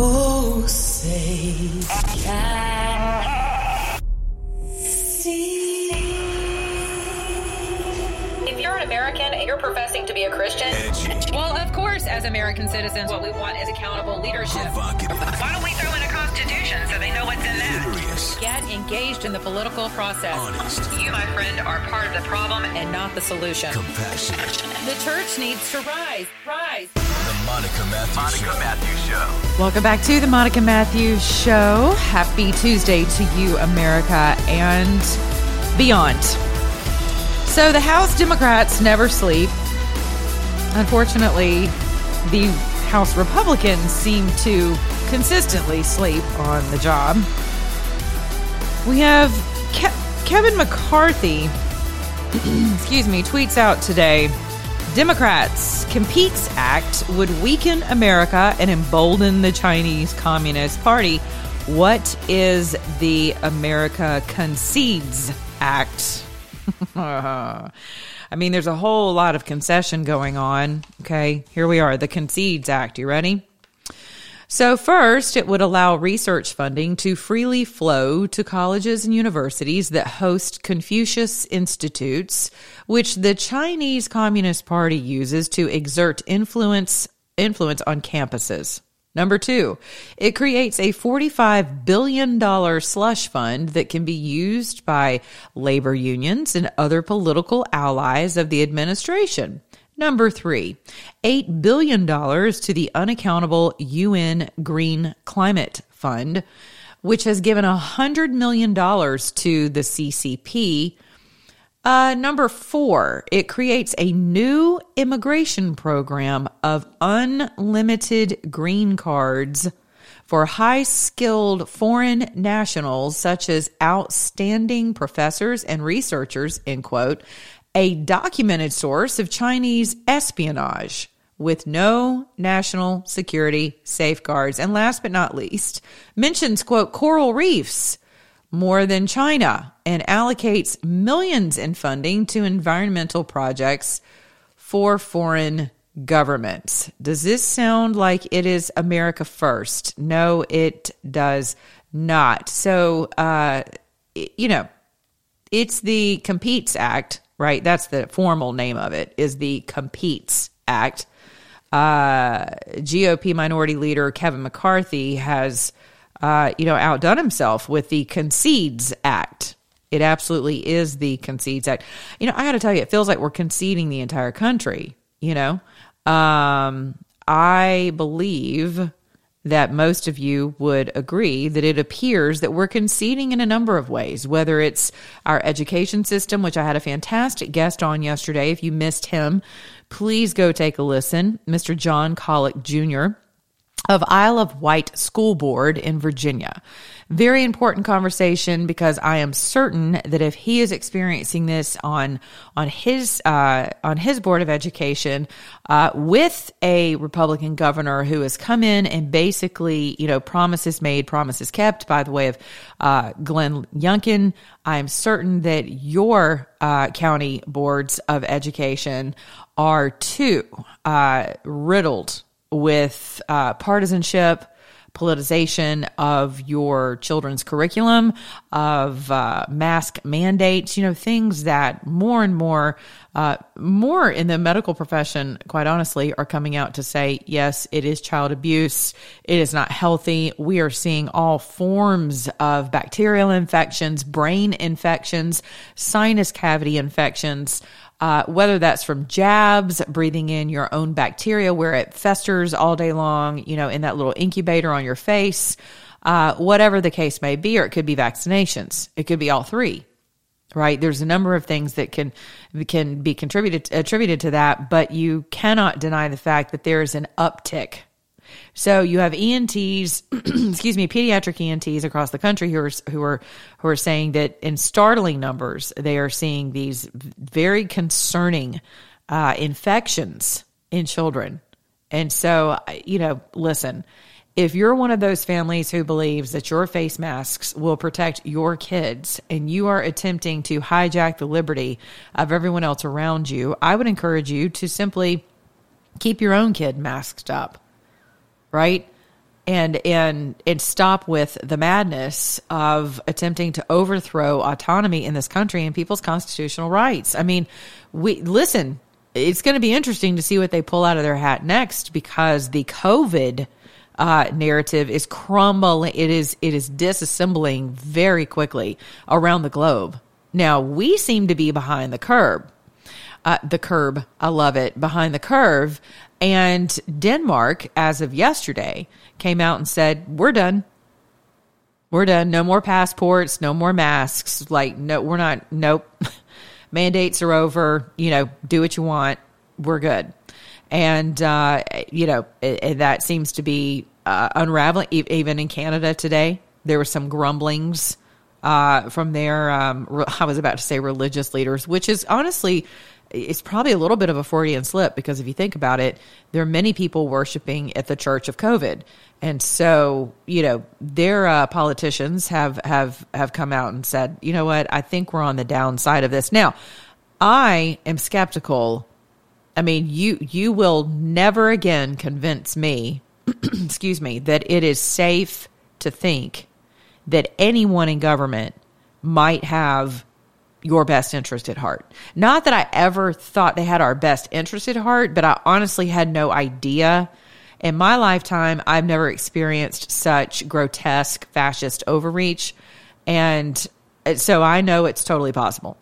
Oh, say can see. If you're an American and you're professing to be a Christian, well, of course, as American citizens, what we want is accountable leadership. Why don't we throw in a constitution so they know what's in that? Get engaged in the political process. Honest. You, my friend, are part of the problem and not the solution. Compassionate. The church needs to rise, rise. The Monica Matthews Monica Show. Matthews Show. Welcome back to the Monica Matthews Show. Happy Tuesday to you, America, and beyond. So, the House Democrats never sleep. Unfortunately, the House Republicans seem to consistently sleep on the job. We have Ke- Kevin McCarthy, excuse me, tweets out today Democrats Competes Act would weaken America and embolden the Chinese Communist Party. What is the America Concedes Act? I mean, there's a whole lot of concession going on. Okay, here we are the Concedes Act. You ready? So, first, it would allow research funding to freely flow to colleges and universities that host Confucius Institutes, which the Chinese Communist Party uses to exert influence, influence on campuses. Number two, it creates a $45 billion slush fund that can be used by labor unions and other political allies of the administration. Number three, $8 billion to the unaccountable UN Green Climate Fund, which has given $100 million to the CCP. Uh, number four, it creates a new immigration program of unlimited green cards for high skilled foreign nationals, such as outstanding professors and researchers, end quote, a documented source of Chinese espionage with no national security safeguards. And last but not least, mentions, quote, coral reefs more than China and allocates millions in funding to environmental projects for foreign governments. Does this sound like it is America first? No, it does not. So, uh, you know, it's the Competes Act, right? That's the formal name of it, is the Competes Act. Uh, GOP Minority Leader Kevin McCarthy has, uh, you know, outdone himself with the Concedes Act. It absolutely is the Concedes Act. You know, I got to tell you, it feels like we're conceding the entire country. You know, um, I believe that most of you would agree that it appears that we're conceding in a number of ways, whether it's our education system, which I had a fantastic guest on yesterday. If you missed him, please go take a listen. Mr. John Collick Jr. of Isle of Wight School Board in Virginia. Very important conversation because I am certain that if he is experiencing this on on his uh, on his board of education uh, with a Republican governor who has come in and basically you know promises made, promises kept. By the way of uh, Glenn Youngkin, I am certain that your uh, county boards of education are too uh, riddled with uh, partisanship politicization of your children's curriculum, of uh, mask mandates, you know, things that more and more, uh, more in the medical profession, quite honestly, are coming out to say, yes, it is child abuse. It is not healthy. We are seeing all forms of bacterial infections, brain infections, sinus cavity infections. Uh, whether that's from jabs, breathing in your own bacteria where it festers all day long, you know, in that little incubator on your face, uh, whatever the case may be, or it could be vaccinations. It could be all three, right? There's a number of things that can can be contributed attributed to that, but you cannot deny the fact that there is an uptick so you have ENTs, excuse me, pediatric ENTs across the country who are who are who are saying that in startling numbers they are seeing these very concerning uh, infections in children. And so, you know, listen, if you're one of those families who believes that your face masks will protect your kids and you are attempting to hijack the liberty of everyone else around you, I would encourage you to simply keep your own kid masked up right? and and and stop with the madness of attempting to overthrow autonomy in this country and people's constitutional rights. I mean, we listen. It's going to be interesting to see what they pull out of their hat next because the COVID uh, narrative is crumbling. It is it is disassembling very quickly around the globe. Now we seem to be behind the curb. Uh, the curb, I love it, behind the curve. And Denmark, as of yesterday, came out and said, We're done. We're done. No more passports, no more masks. Like, no, we're not, nope. Mandates are over. You know, do what you want. We're good. And, uh, you know, it, it, that seems to be uh, unraveling. Even in Canada today, there were some grumblings uh, from their, um, I was about to say religious leaders, which is honestly it's probably a little bit of a Freudian slip because if you think about it, there are many people worshiping at the church of COVID. And so, you know, their uh, politicians have, have, have come out and said, you know what, I think we're on the downside of this. Now, I am skeptical. I mean, you, you will never again convince me, excuse me, that it is safe to think that anyone in government might have your best interest at heart. Not that I ever thought they had our best interest at heart, but I honestly had no idea. In my lifetime, I've never experienced such grotesque fascist overreach. And uh, so I know it's totally possible.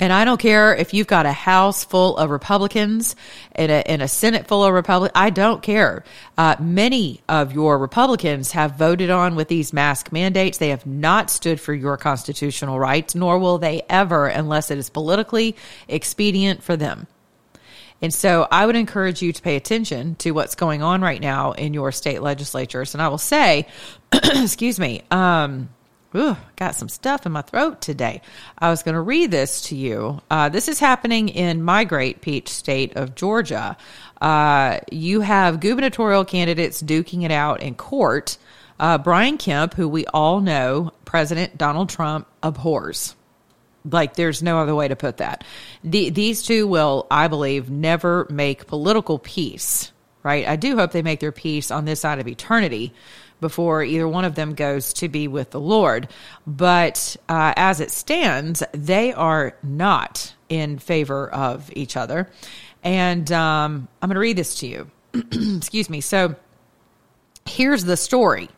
And I don't care if you've got a house full of Republicans and a, and a Senate full of Republicans. I don't care. Uh, many of your Republicans have voted on with these mask mandates. They have not stood for your constitutional rights, nor will they ever unless it is politically expedient for them. And so I would encourage you to pay attention to what's going on right now in your state legislatures. And I will say, excuse me, um, Ooh, got some stuff in my throat today. I was going to read this to you. Uh, this is happening in my great peach state of Georgia. Uh, you have gubernatorial candidates duking it out in court. Uh, Brian Kemp, who we all know President Donald Trump abhors. Like, there's no other way to put that. The, these two will, I believe, never make political peace, right? I do hope they make their peace on this side of eternity before either one of them goes to be with the Lord. But uh, as it stands, they are not in favor of each other. And um, I'm going to read this to you. Excuse me. So here's the story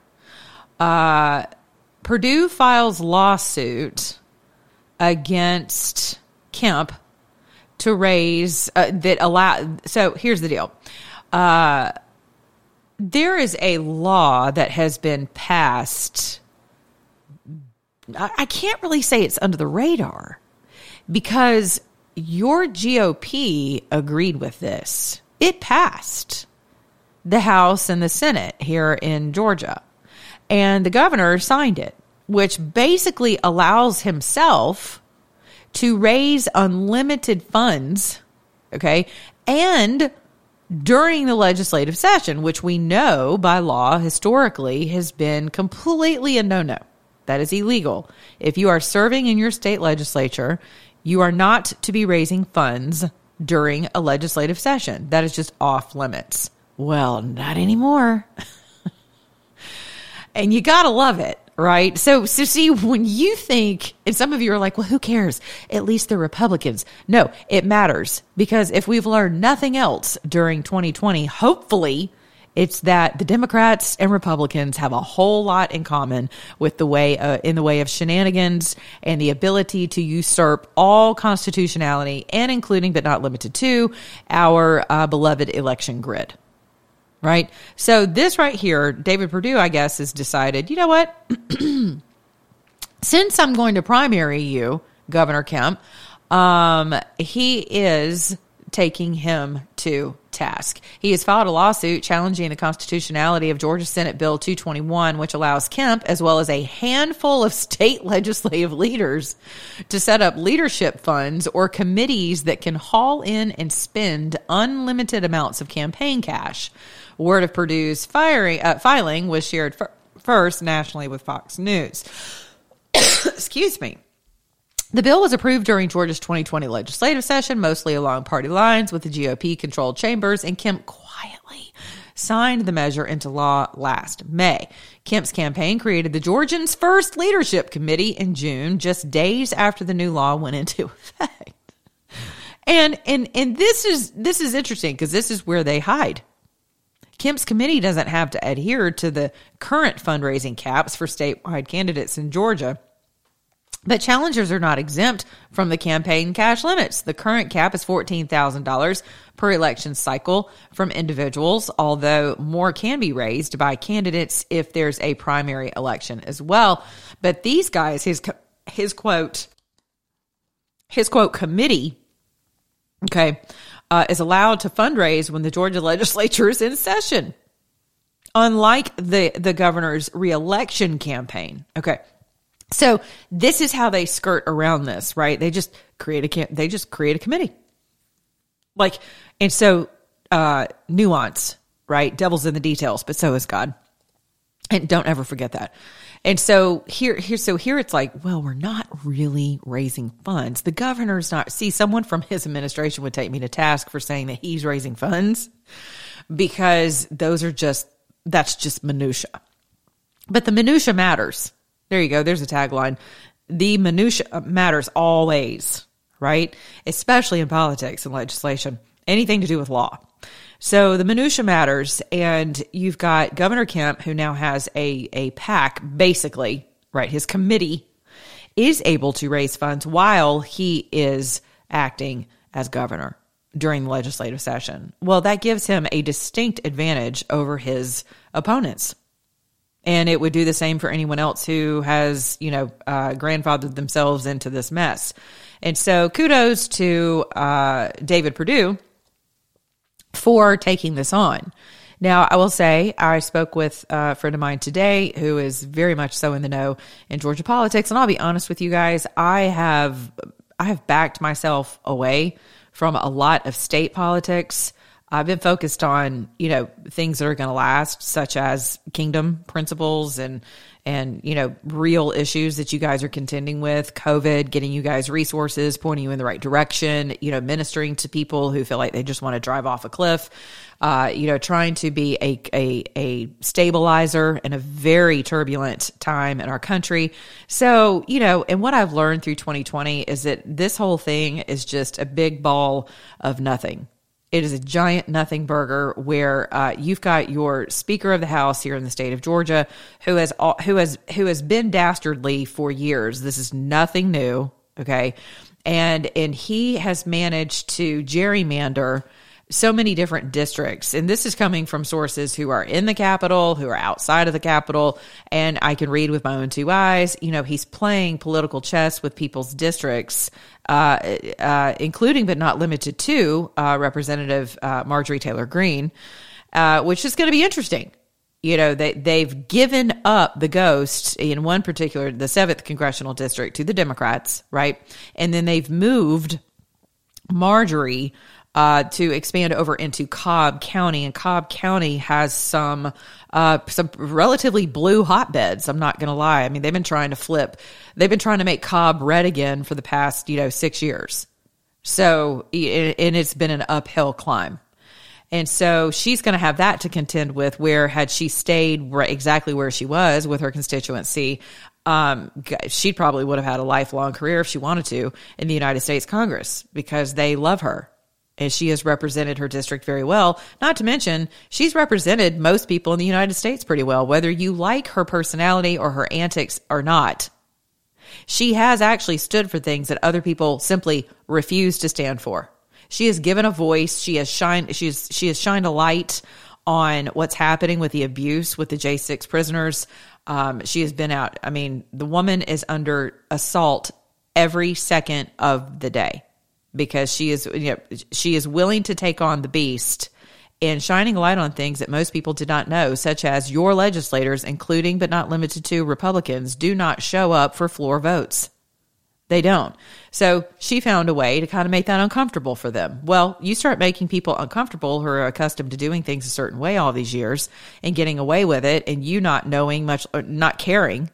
uh, Perdue files lawsuit against Kemp to raise uh, that allow. So here's the deal. Uh, there is a law that has been passed. I can't really say it's under the radar because your GOP agreed with this. It passed the House and the Senate here in Georgia. And the governor signed it, which basically allows himself to raise unlimited funds, okay, and during the legislative session, which we know by law historically has been completely a no no. That is illegal. If you are serving in your state legislature, you are not to be raising funds during a legislative session. That is just off limits. Well, not anymore. and you got to love it right? So, so see, when you think, and some of you are like, well, who cares? At least they're Republicans. No, it matters because if we've learned nothing else during 2020, hopefully it's that the Democrats and Republicans have a whole lot in common with the way, uh, in the way of shenanigans and the ability to usurp all constitutionality and including, but not limited to, our uh, beloved election grid right? So this right here, David Perdue, I guess, has decided, you know what? Since I'm going to primary you, Governor Kemp, um, he is taking him to task. He has filed a lawsuit challenging the constitutionality of Georgia Senate Bill 221, which allows Kemp, as well as a handful of state legislative leaders, to set up leadership funds or committees that can haul in and spend unlimited amounts of campaign cash Word of Perdue's firing, uh, filing was shared fir- first nationally with Fox News. Excuse me. The bill was approved during Georgia's 2020 legislative session, mostly along party lines with the GOP controlled chambers, and Kemp quietly signed the measure into law last May. Kemp's campaign created the Georgians' first leadership committee in June, just days after the new law went into effect. And and and this is this is interesting because this is where they hide. Kemp's committee doesn't have to adhere to the current fundraising caps for statewide candidates in Georgia. But challengers are not exempt from the campaign cash limits. The current cap is $14,000 per election cycle from individuals, although more can be raised by candidates if there's a primary election as well. But these guys, his, his quote, his quote committee, okay, uh, is allowed to fundraise when the Georgia legislature is in session. Unlike the, the governor's reelection campaign. Okay. So this is how they skirt around this, right? They just create a camp, they just create a committee. Like and so uh nuance, right? Devil's in the details, but so is God. And don't ever forget that. And so here here so here it's like, well, we're not really raising funds. The governor's not see someone from his administration would take me to task for saying that he's raising funds because those are just that's just minutia. But the minutia matters there you go. There's a tagline. The minutia matters always, right? Especially in politics and legislation, anything to do with law. So the minutia matters, and you've got Governor Kemp, who now has a a PAC, basically, right? His committee is able to raise funds while he is acting as governor during the legislative session. Well, that gives him a distinct advantage over his opponents and it would do the same for anyone else who has, you know, uh, grandfathered themselves into this mess. And so kudos to uh, David Perdue for taking this on. Now, I will say, I spoke with a friend of mine today who is very much so in the know in Georgia politics. And I'll be honest with you guys, I have, I have backed myself away from a lot of state politics I've been focused on, you know, things that are going to last, such as kingdom principles and, and, you know, real issues that you guys are contending with, COVID, getting you guys resources, pointing you in the right direction, you know, ministering to people who feel like they just want to drive off a cliff, uh, you know, trying to be a, a, a stabilizer in a very turbulent time in our country. So, you know, and what I've learned through 2020 is that this whole thing is just a big ball of nothing. It is a giant nothing burger where uh, you've got your Speaker of the House here in the state of Georgia, who has who has who has been dastardly for years. This is nothing new, okay, and and he has managed to gerrymander so many different districts. And this is coming from sources who are in the capital, who are outside of the capital. And I can read with my own two eyes. You know, he's playing political chess with people's districts uh, uh, including but not limited to uh, Representative uh, Marjorie Taylor Greene, uh, which is going to be interesting. You know, they, they've given up the ghost in one particular, the 7th congressional district, to the Democrats, right? And then they've moved Marjorie uh, to expand over into Cobb County, and Cobb County has some uh, some relatively blue hotbeds. I'm not going to lie. I mean, they've been trying to flip. They've been trying to make Cobb red again for the past you know six years. So and it's been an uphill climb. And so she's going to have that to contend with. Where had she stayed exactly where she was with her constituency, um, she probably would have had a lifelong career if she wanted to in the United States Congress because they love her and she has represented her district very well. Not to mention, she's represented most people in the United States pretty well, whether you like her personality or her antics or not. She has actually stood for things that other people simply refuse to stand for. She has given a voice. She has shined. She's she has shined a light on what's happening with the abuse with the J6 prisoners. Um, she has been out. I mean, the woman is under assault every second of the day because she is you know, she is willing to take on the beast and shining light on things that most people did not know, such as your legislators, including but not limited to Republicans, do not show up for floor votes. They don't. So she found a way to kind of make that uncomfortable for them. Well, you start making people uncomfortable who are accustomed to doing things a certain way all these years and getting away with it, and you not knowing much, or not caring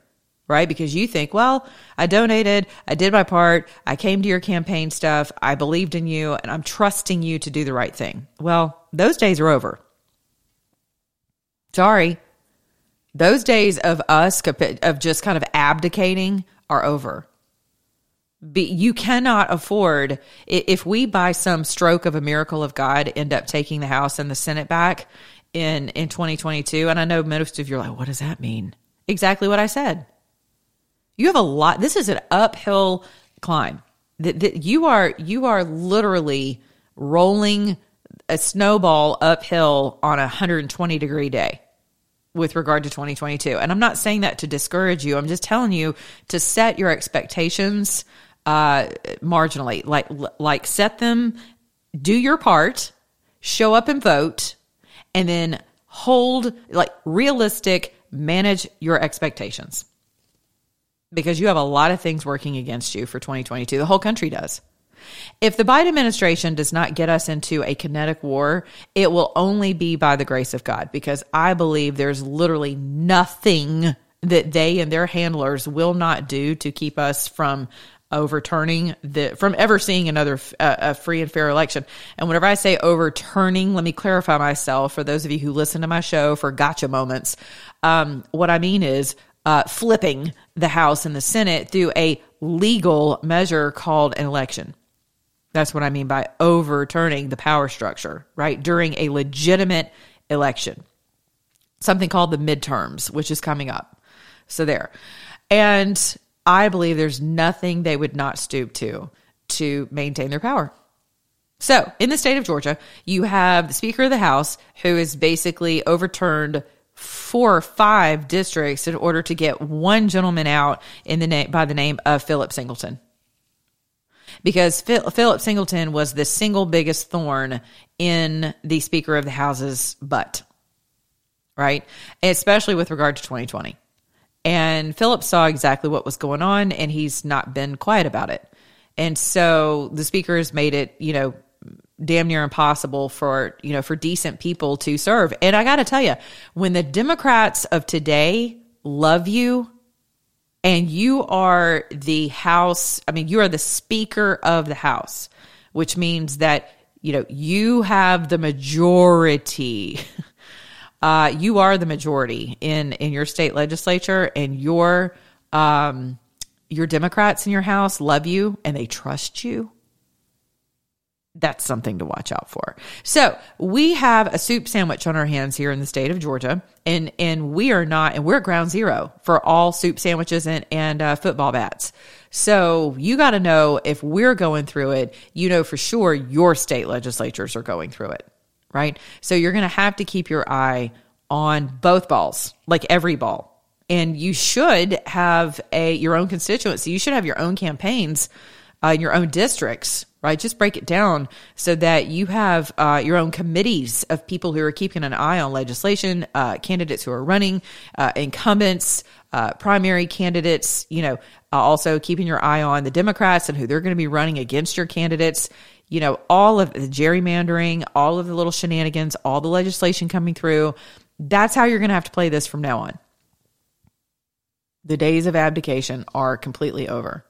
right? Because you think, well, I donated, I did my part, I came to your campaign stuff, I believed in you, and I'm trusting you to do the right thing. Well, those days are over. Sorry. Those days of us of just kind of abdicating are over. You cannot afford if we by some stroke of a miracle of God end up taking the House and the Senate back in in 2022 and I know most of you are like what does that mean? Exactly what I said. You have a lot this is an uphill climb. That, that you are you are literally rolling a snowball uphill on a 120 degree day with regard to 2022. And I'm not saying that to discourage you. I'm just telling you to set your expectations uh, marginally, like like set them, do your part, show up and vote, and then hold like realistic, manage your expectations because you have a lot of things working against you for 2022. The whole country does. If the Biden administration does not get us into a kinetic war, it will only be by the grace of God because I believe there's literally nothing that they and their handlers will not do to keep us from overturning the from ever seeing another uh, a free and fair election. And whenever I say overturning, let me clarify myself for those of you who listen to my show for gotcha moments. Um, what I mean is uh, flipping the House and the Senate through a legal measure called an election. That's what I mean by overturning the power structure, right? During a legitimate election. Something called the midterms, which is coming up. So there. And I believe there's nothing they would not stoop to to maintain their power. So, in the state of Georgia, you have the Speaker of the House who has basically overturned four or five districts in order to get one gentleman out in the name by the name of Philip Singleton. Because Philip Singleton was the single biggest thorn in the Speaker of the House's butt, right? Especially with regard to 2020. And Philip saw exactly what was going on and he's not been quiet about it. And so the speaker has made it, you know, damn near impossible for, you know, for decent people to serve. And I got to tell you, when the Democrats of today love you and you are the House, I mean, you are the Speaker of the House, which means that, you know, you have the majority uh, you are the majority in in your state legislature, and your um, your Democrats in your house love you and they trust you. That's something to watch out for. So we have a soup sandwich on our hands here in the state of Georgia, and and we are not, and we're ground zero for all soup sandwiches and and uh, football bats. So you got to know if we're going through it, you know for sure your state legislatures are going through it right? So you're going to have to keep your eye on both balls, like every ball. And you should have a your own constituency. You should have your own campaigns uh, in your own districts, right? Just break it down so that you have uh, your own committees of people who are keeping an eye on legislation, uh, candidates who are running, uh, incumbents, uh, primary candidates. You know, uh, also keeping your eye on the Democrats and who they're going to be running against your candidates you know, all of the gerrymandering, all of the little shenanigans, all the legislation coming through. That's how you're going to have to play this from now on. The days of abdication are completely over.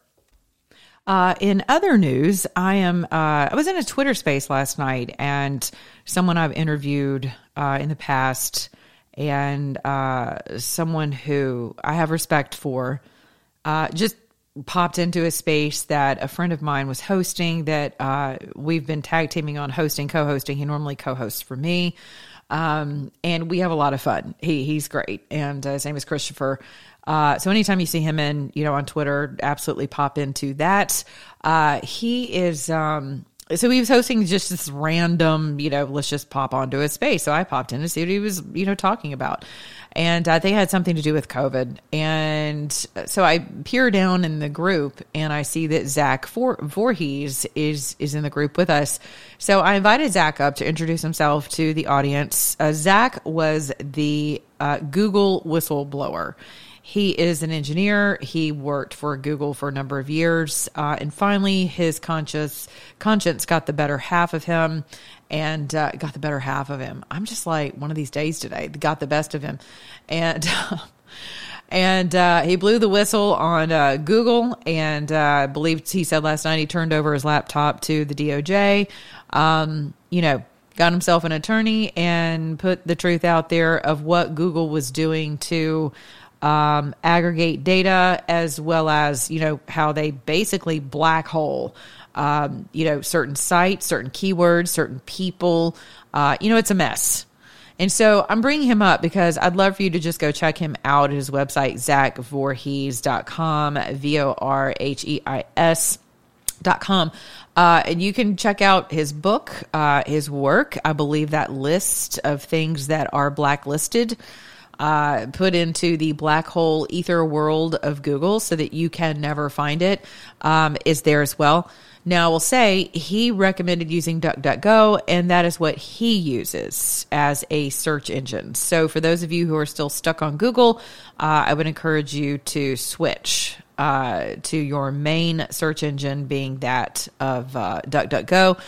Uh, in other news, I am. Uh, I was in a Twitter space last night, and someone I've interviewed uh, in the past, and uh, someone who I have respect for, uh, just popped into a space that a friend of mine was hosting that uh, we've been tag teaming on hosting, co hosting. He normally co hosts for me. Um, and we have a lot of fun. He he's great, and uh, his name is Christopher. Uh, so anytime you see him in, you know, on Twitter, absolutely pop into that. Uh, he is um, so he was hosting just this random, you know, let's just pop onto his space. So I popped in to see what he was, you know, talking about. And uh, they had something to do with COVID. And so I peer down in the group and I see that Zach For- Vorhies is, is in the group with us. So I invited Zach up to introduce himself to the audience. Uh, Zach was the uh, Google whistleblower. He is an engineer. He worked for Google for a number of years, uh, and finally, his conscious conscience got the better half of him, and uh, got the better half of him. I'm just like one of these days today. Got the best of him, and. and uh, he blew the whistle on uh, Google, and uh, I believe he said last night he turned over his laptop to the DOJ. Um, you know, got himself an attorney, and put the truth out there of what Google was doing to um, aggregate data, as well as you know how they basically black hole. Um, you know, certain sites, certain keywords, certain people. Uh, you know, it's a mess. And so I'm bringing him up because I'd love for you to just go check him out at his website, zachvorhies.com, V O R H E I S. Dot com. Uh, and you can check out his book, uh, his work. I believe that list of things that are blacklisted, uh, put into the black hole ether world of Google so that you can never find it, um, is there as well. Now, I will say he recommended using DuckDuckGo, and that is what he uses as a search engine. So, for those of you who are still stuck on Google, uh, I would encourage you to switch uh, to your main search engine, being that of uh, DuckDuckGo.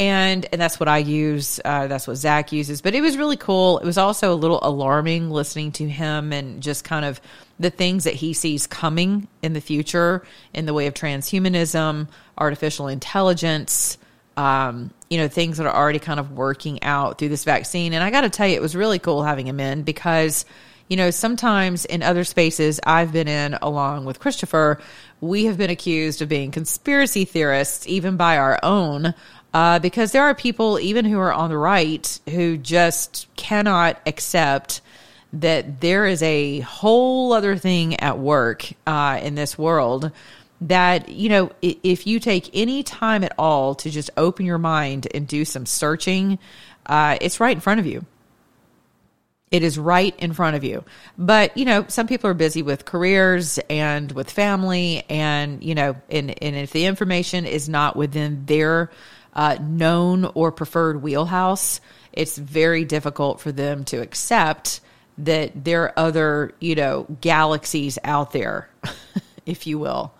And and that's what I use. Uh, that's what Zach uses. But it was really cool. It was also a little alarming listening to him and just kind of the things that he sees coming in the future in the way of transhumanism, artificial intelligence, um, you know, things that are already kind of working out through this vaccine. And I got to tell you, it was really cool having him in because, you know, sometimes in other spaces I've been in along with Christopher, we have been accused of being conspiracy theorists, even by our own. Uh, because there are people, even who are on the right, who just cannot accept that there is a whole other thing at work uh, in this world that you know if you take any time at all to just open your mind and do some searching uh, it's right in front of you. It is right in front of you. But you know some people are busy with careers and with family and you know and, and if the information is not within their uh, known or preferred wheelhouse it's very difficult for them to accept that there are other you know galaxies out there if you will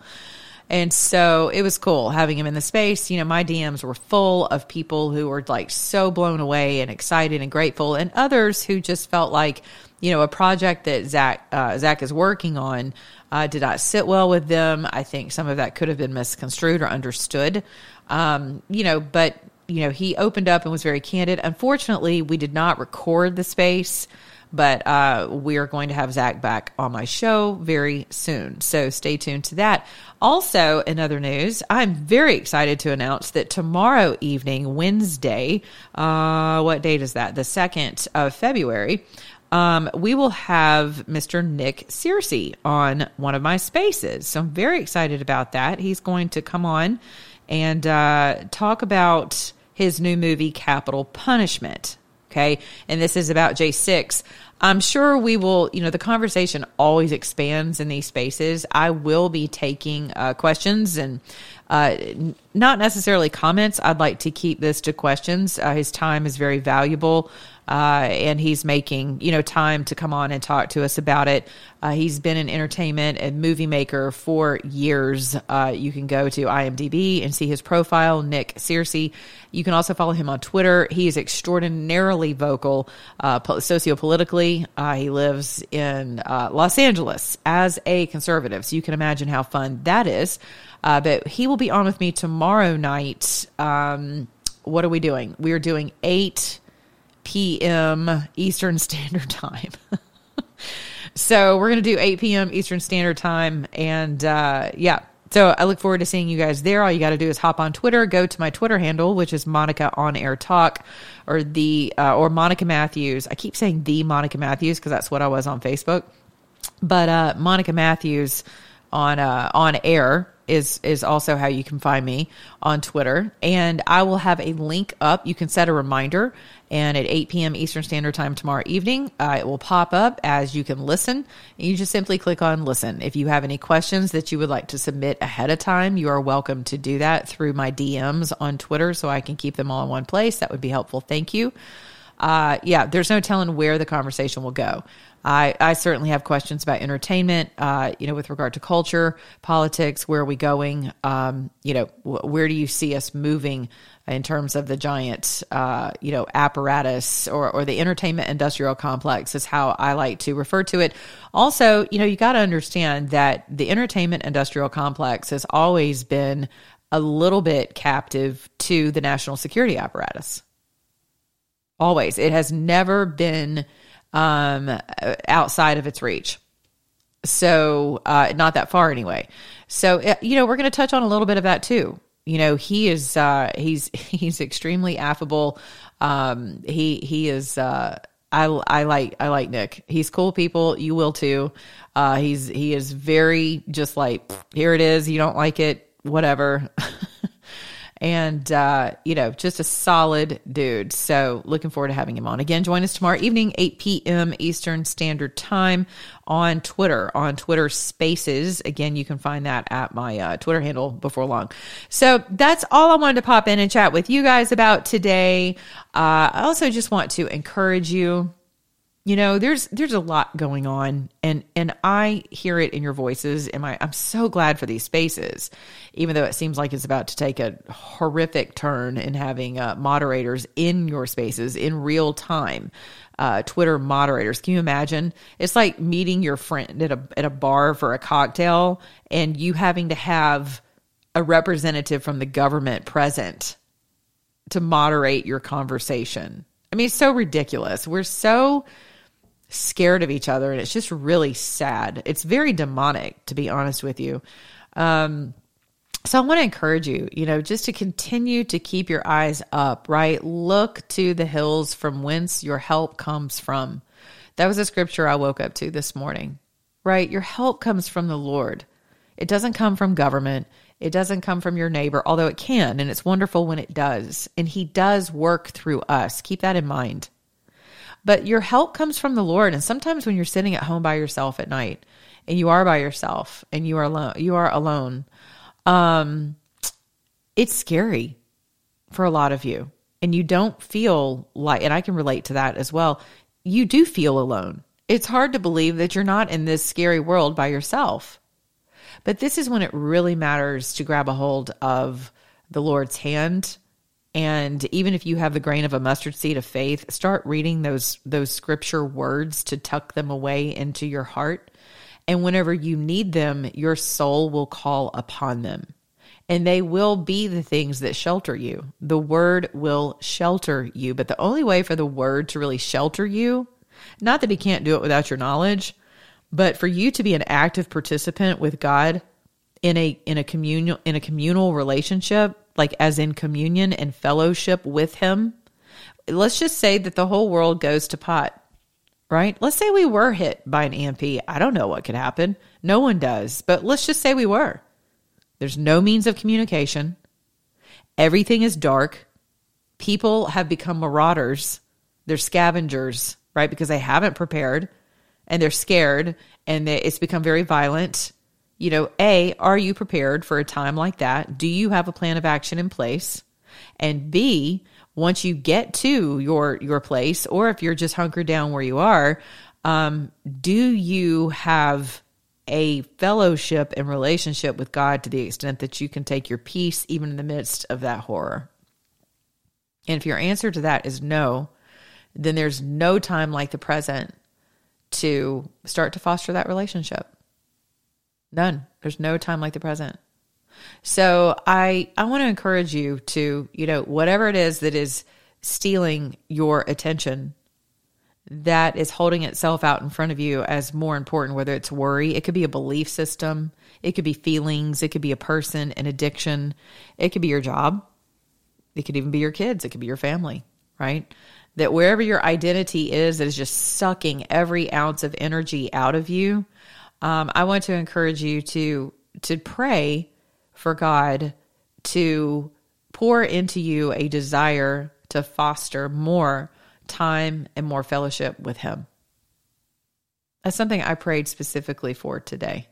and so it was cool having him in the space. You know, my DMs were full of people who were like so blown away and excited and grateful, and others who just felt like, you know, a project that Zach uh, Zach is working on uh, did not sit well with them. I think some of that could have been misconstrued or understood. Um, you know, but you know, he opened up and was very candid. Unfortunately, we did not record the space but uh, we are going to have Zach back on my show very soon. So stay tuned to that. Also, in other news, I'm very excited to announce that tomorrow evening, Wednesday, uh, what date is that? The 2nd of February. Um, we will have Mr. Nick Searcy on one of my spaces. So I'm very excited about that. He's going to come on and uh, talk about his new movie, Capitol Punishment. Okay. And this is about J6. I'm sure we will, you know, the conversation always expands in these spaces. I will be taking uh, questions and uh, not necessarily comments. I'd like to keep this to questions. Uh, his time is very valuable. Uh, and he's making you know time to come on and talk to us about it. Uh, he's been an entertainment and movie maker for years. Uh, you can go to IMDb and see his profile, Nick Searcy. You can also follow him on Twitter. He is extraordinarily vocal, uh, sociopolitically. Uh, he lives in uh, Los Angeles as a conservative, so you can imagine how fun that is. but he will be on with me tomorrow night. Um, what are we doing? We are doing eight p.m. Eastern Standard Time. so we're going to do 8 p.m. Eastern Standard Time. And uh, yeah, so I look forward to seeing you guys there. All you got to do is hop on Twitter, go to my Twitter handle, which is Monica on Air Talk, or the uh, or Monica Matthews. I keep saying the Monica Matthews because that's what I was on Facebook, but uh, Monica Matthews on uh, on air is is also how you can find me on Twitter. And I will have a link up. You can set a reminder and at 8 p.m. Eastern Standard Time tomorrow evening, uh, it will pop up as you can listen. You just simply click on listen. If you have any questions that you would like to submit ahead of time, you are welcome to do that through my DMs on Twitter so I can keep them all in one place. That would be helpful. Thank you. Uh, yeah, there's no telling where the conversation will go. I, I certainly have questions about entertainment, uh, you know, with regard to culture, politics, where are we going? Um, you know, where do you see us moving in terms of the giant, uh, you know, apparatus or, or the entertainment industrial complex is how I like to refer to it. Also, you know, you got to understand that the entertainment industrial complex has always been a little bit captive to the national security apparatus. Always. It has never been um, outside of its reach. So, uh, not that far anyway. So, uh, you know, we're going to touch on a little bit of that too. You know, he is uh, he's he's extremely affable. Um, he he is. Uh, I I like I like Nick. He's cool people. You will too. Uh, he's he is very just like here it is. You don't like it, whatever. and uh, you know, just a solid dude. So looking forward to having him on again. Join us tomorrow evening, 8 p.m. Eastern Standard Time on Twitter, on Twitter Spaces. Again, you can find that at my uh, Twitter handle before long. So that's all I wanted to pop in and chat with you guys about today. Uh, I also just want to encourage you you know there's there's a lot going on and and i hear it in your voices and I, i'm so glad for these spaces even though it seems like it's about to take a horrific turn in having uh, moderators in your spaces in real time uh, twitter moderators. Can you imagine? It's like meeting your friend at a at a bar for a cocktail and you having to have a representative from the government present to moderate your conversation. I mean it's so ridiculous. We're so scared of each other and it's just really sad. It's very demonic to be honest with you. Um, so i want to encourage you you know just to continue to keep your eyes up right? Look to the hills from whence your help comes from. That was a scripture i woke up to this morning right? Your help comes from the lord. It doesn't come from government. It doesn't come from your neighbor although it can and it's wonderful when it does. And he does work through us. Keep that in mind but your help comes from the Lord. And sometimes when you're sitting at home by yourself at night and you are by yourself and you are alone, you are alone, um, it's scary for a lot of you. And you don't feel like, and I can relate to that as well. You do feel alone. It's hard to believe that you're not in this scary world by yourself. But this is when it really matters to grab a hold of the Lord's hand and even if you have the grain of a mustard seed of faith, start reading those those scripture words to tuck them away into your heart. And whenever you need them, your soul will call upon them. And they will be the things that shelter you. The word will shelter you. But the only way for the word to really shelter you, not that he can't do it without your knowledge, but for you to be an active participant with God in a in a communal in a communal relationship like as in communion and fellowship with him let's just say that the whole world goes to pot right? Let's say we were hit by an emp i don't know what could happen. No one does. But let's just say we were. There's no means of communication. Everything is dark. People have become marauders. They're scavengers right? Because they haven't prepared and they're scared and it's become very violent you know, A, are you prepared for a time like that? Do you have a plan of action in place? And B, once you get to your your place, or if you're just hunkered down where you are, um, do you have a fellowship and relationship with God to the extent that you can take your peace even in the midst of that horror? And if your answer to that is no, then there's no time like the present to start to foster that relationship. None. There's no time like the present. So I I want to encourage you to, you know, whatever it is that is stealing your attention that is holding itself out in front of you as more important whether it's worry, it could be a belief system, it could be feelings, it could be a person, an addiction, it could be your job. It could even be your kids, it could be your family, right? That wherever your identity is that is just sucking every ounce of energy out of you, um, I want to encourage you to to pray for God to pour into you a desire to foster more time and more fellowship with Him. That's something I prayed specifically for today.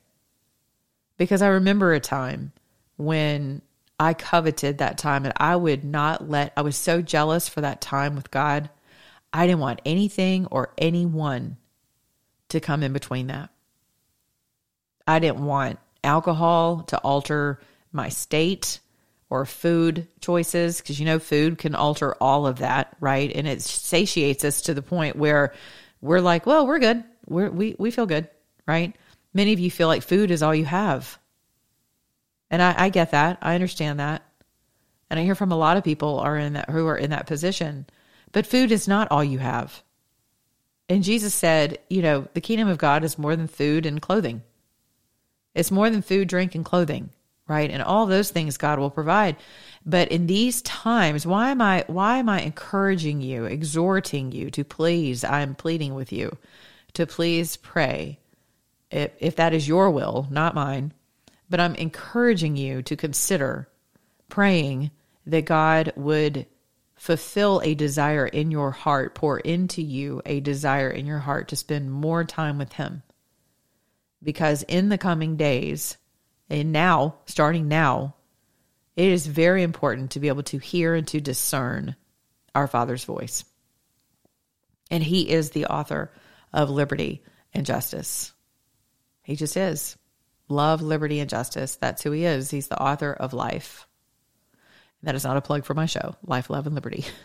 Because I remember a time when I coveted that time and I would not let, I was so jealous for that time with God. I didn't want anything or anyone to come in between that. I didn't want alcohol to alter my state or food choices because you know food can alter all of that, right? And it satiates us to the point where we're like, well, we're good. We're, we we feel good, right? Many of you feel like food is all you have, and I, I get that. I understand that, and I hear from a lot of people are in that who are in that position. But food is not all you have. And Jesus said, you know, the kingdom of God is more than food and clothing. It's more than food, drink, and clothing, right? And all those things God will provide. But in these times, why am I why am I encouraging you, exhorting you to please, I'm pleading with you to please pray. If, if that is your will, not mine, but I'm encouraging you to consider praying that God would fulfill a desire in your heart, pour into you a desire in your heart to spend more time with Him. Because in the coming days, and now, starting now, it is very important to be able to hear and to discern our Father's voice. And He is the author of liberty and justice. He just is. Love, liberty, and justice. That's who He is. He's the author of life. That is not a plug for my show, Life, Love, and Liberty.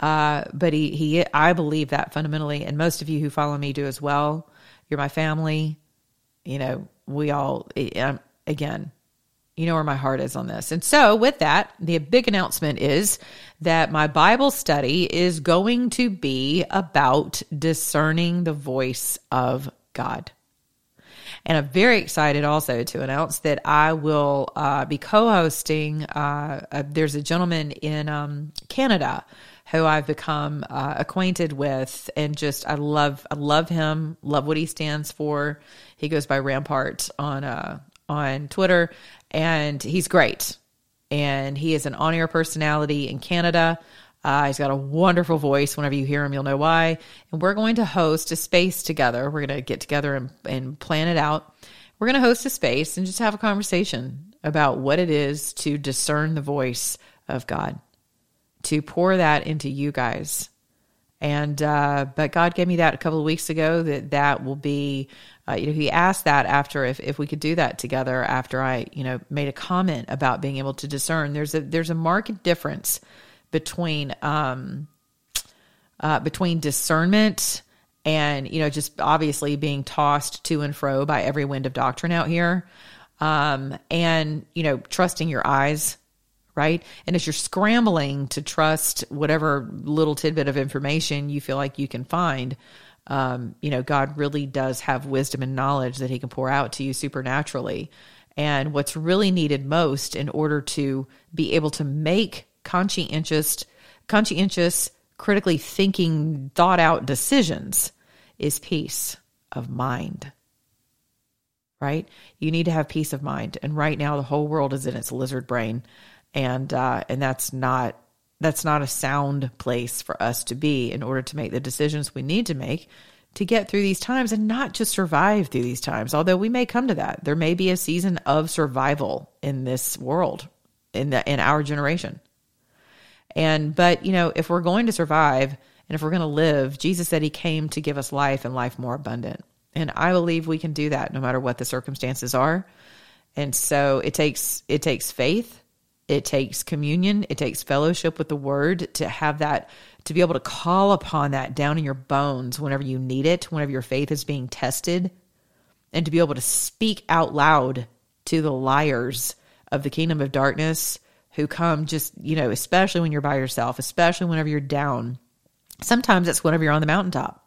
Uh, but he, he, I believe that fundamentally, and most of you who follow me do as well. You're my family. You know, we all, um, again, you know where my heart is on this. And so, with that, the big announcement is that my Bible study is going to be about discerning the voice of God. And I'm very excited also to announce that I will uh, be co hosting. Uh, there's a gentleman in um, Canada who I've become uh, acquainted with, and just I love I love him, love what he stands for. He goes by Rampart on uh, on Twitter, and he's great. And he is an on air personality in Canada. Uh, he's got a wonderful voice. Whenever you hear him, you'll know why. And we're going to host a space together. We're going to get together and, and plan it out. We're going to host a space and just have a conversation about what it is to discern the voice of God, to pour that into you guys. And, uh, but God gave me that a couple of weeks ago that that will be, uh, you know, he asked that after if, if we could do that together after I, you know, made a comment about being able to discern. There's a, there's a marked difference between um, uh, between discernment and you know just obviously being tossed to and fro by every wind of doctrine out here um, and you know trusting your eyes right and as you're scrambling to trust whatever little tidbit of information you feel like you can find um, you know god really does have wisdom and knowledge that he can pour out to you supernaturally and what's really needed most in order to be able to make conscientious, conscientious, critically thinking, thought out decisions is peace of mind. Right? You need to have peace of mind. And right now the whole world is in its lizard brain. And uh, and that's not that's not a sound place for us to be in order to make the decisions we need to make to get through these times and not just survive through these times although we may come to that there may be a season of survival in this world in the in our generation and, but, you know, if we're going to survive and if we're going to live, Jesus said he came to give us life and life more abundant. And I believe we can do that no matter what the circumstances are. And so it takes, it takes faith. It takes communion. It takes fellowship with the word to have that, to be able to call upon that down in your bones whenever you need it, whenever your faith is being tested, and to be able to speak out loud to the liars of the kingdom of darkness who come just, you know, especially when you're by yourself, especially whenever you're down. Sometimes it's whenever you're on the mountaintop.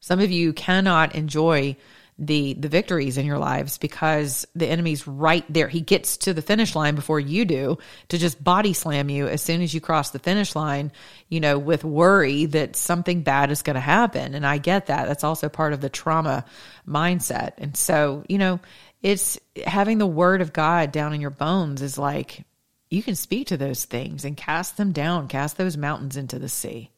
Some of you cannot enjoy the the victories in your lives because the enemy's right there. He gets to the finish line before you do to just body slam you as soon as you cross the finish line, you know, with worry that something bad is going to happen. And I get that. That's also part of the trauma mindset. And so, you know, it's having the word of God down in your bones is like you can speak to those things and cast them down, cast those mountains into the sea.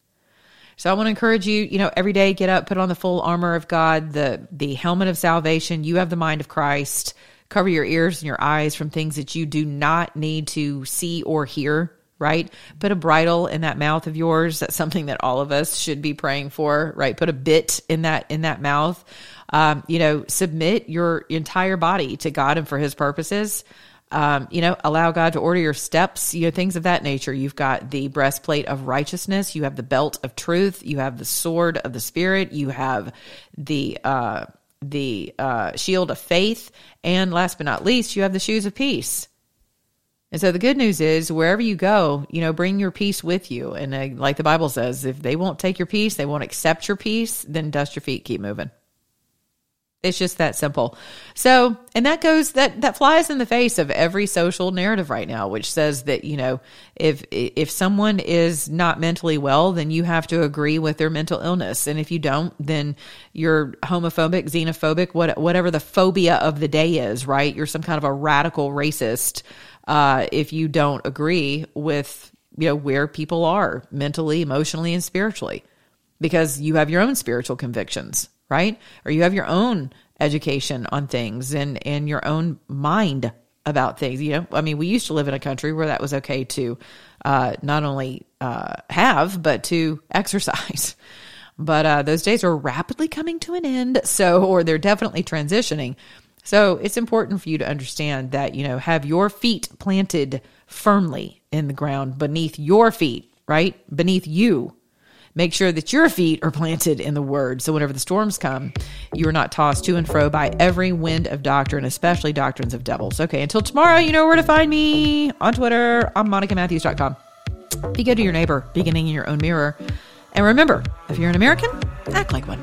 So I want to encourage you, you know, every day get up, put on the full armor of God, the the helmet of salvation. You have the mind of Christ. Cover your ears and your eyes from things that you do not need to see or hear, right? Put a bridle in that mouth of yours. That's something that all of us should be praying for, right? Put a bit in that in that mouth. Um, you know, submit your entire body to God and for his purposes um, you know, allow God to order your steps, you know, things of that nature. You've got the breastplate of righteousness, you have the belt of truth, you have the sword of the spirit, you have the uh, the uh, shield of faith, and last but not least, you have the shoes of peace. And so the good news is wherever you go, you know, bring your peace with you. And uh, like the Bible says, if they won't take your peace, they won't accept your peace, then dust your feet, keep moving. It's just that simple. So, and that goes that that flies in the face of every social narrative right now, which says that you know if if someone is not mentally well, then you have to agree with their mental illness, and if you don't, then you're homophobic, xenophobic, what, whatever the phobia of the day is. Right? You're some kind of a radical racist uh, if you don't agree with you know where people are mentally, emotionally, and spiritually, because you have your own spiritual convictions right? Or you have your own education on things and, and your own mind about things. You know, I mean, we used to live in a country where that was okay to uh, not only uh, have, but to exercise. But uh, those days are rapidly coming to an end. So, or they're definitely transitioning. So it's important for you to understand that, you know, have your feet planted firmly in the ground beneath your feet, right? Beneath you Make sure that your feet are planted in the word. So whenever the storms come, you are not tossed to and fro by every wind of doctrine, especially doctrines of devils. Okay, until tomorrow, you know where to find me on Twitter. I'm MonicaMatthews.com. Be good to your neighbor, beginning in your own mirror. And remember, if you're an American, act like one.